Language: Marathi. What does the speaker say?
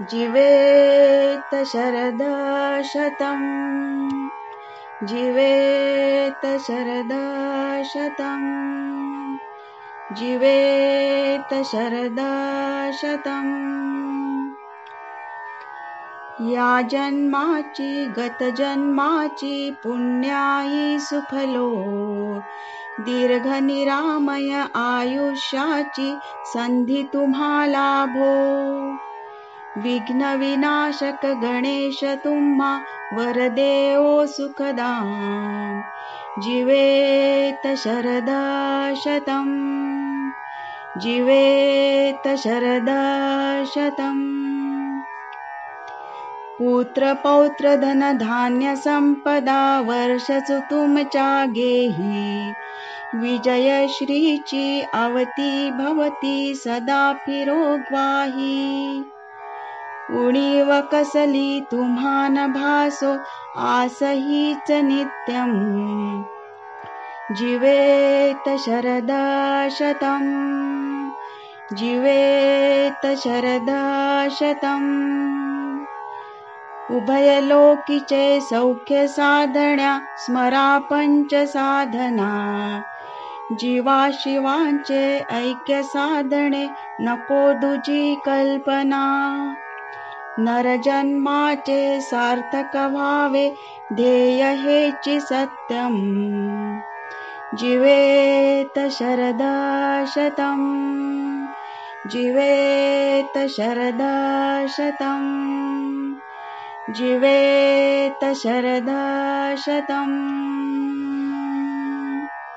जिवेत शरदा शतम्। जिवेत शरदा शतम्। जिवेत शरदा शतम्। या जन्माची गतजन्माची पुण्याई सुफलो। दीर्घ निरामय आयुष्याची संधी तुम्हाला भो। विघ्न विनाशक गणेश तुम्हा वरदेव सुखदाम. जीवेत शरदा शतम्. जिवेत शरदा शतम्. पुत्र पौत्र धन धान्य संपदा वर्षचु तुमच्या गेही विजय श्रीची अवती भवती सदा फिरो ग्वाही उणीव कसली तुम्हान भासो आसहीच नित्यम जीवेत शरदा जिवेत जीवेत शरदा शतम् सौख्य साधण्या स्मरा पंच साधना. जीवा शिवांचे ऐक्य साधणे नको दुजी कल्पना. नरजन्मा चे सार्थकभावे ध्येयहेचि सत्यम्। जिवेत शरदाशतम् जिवेत शरदाशतम् जिवेत शरदशतम्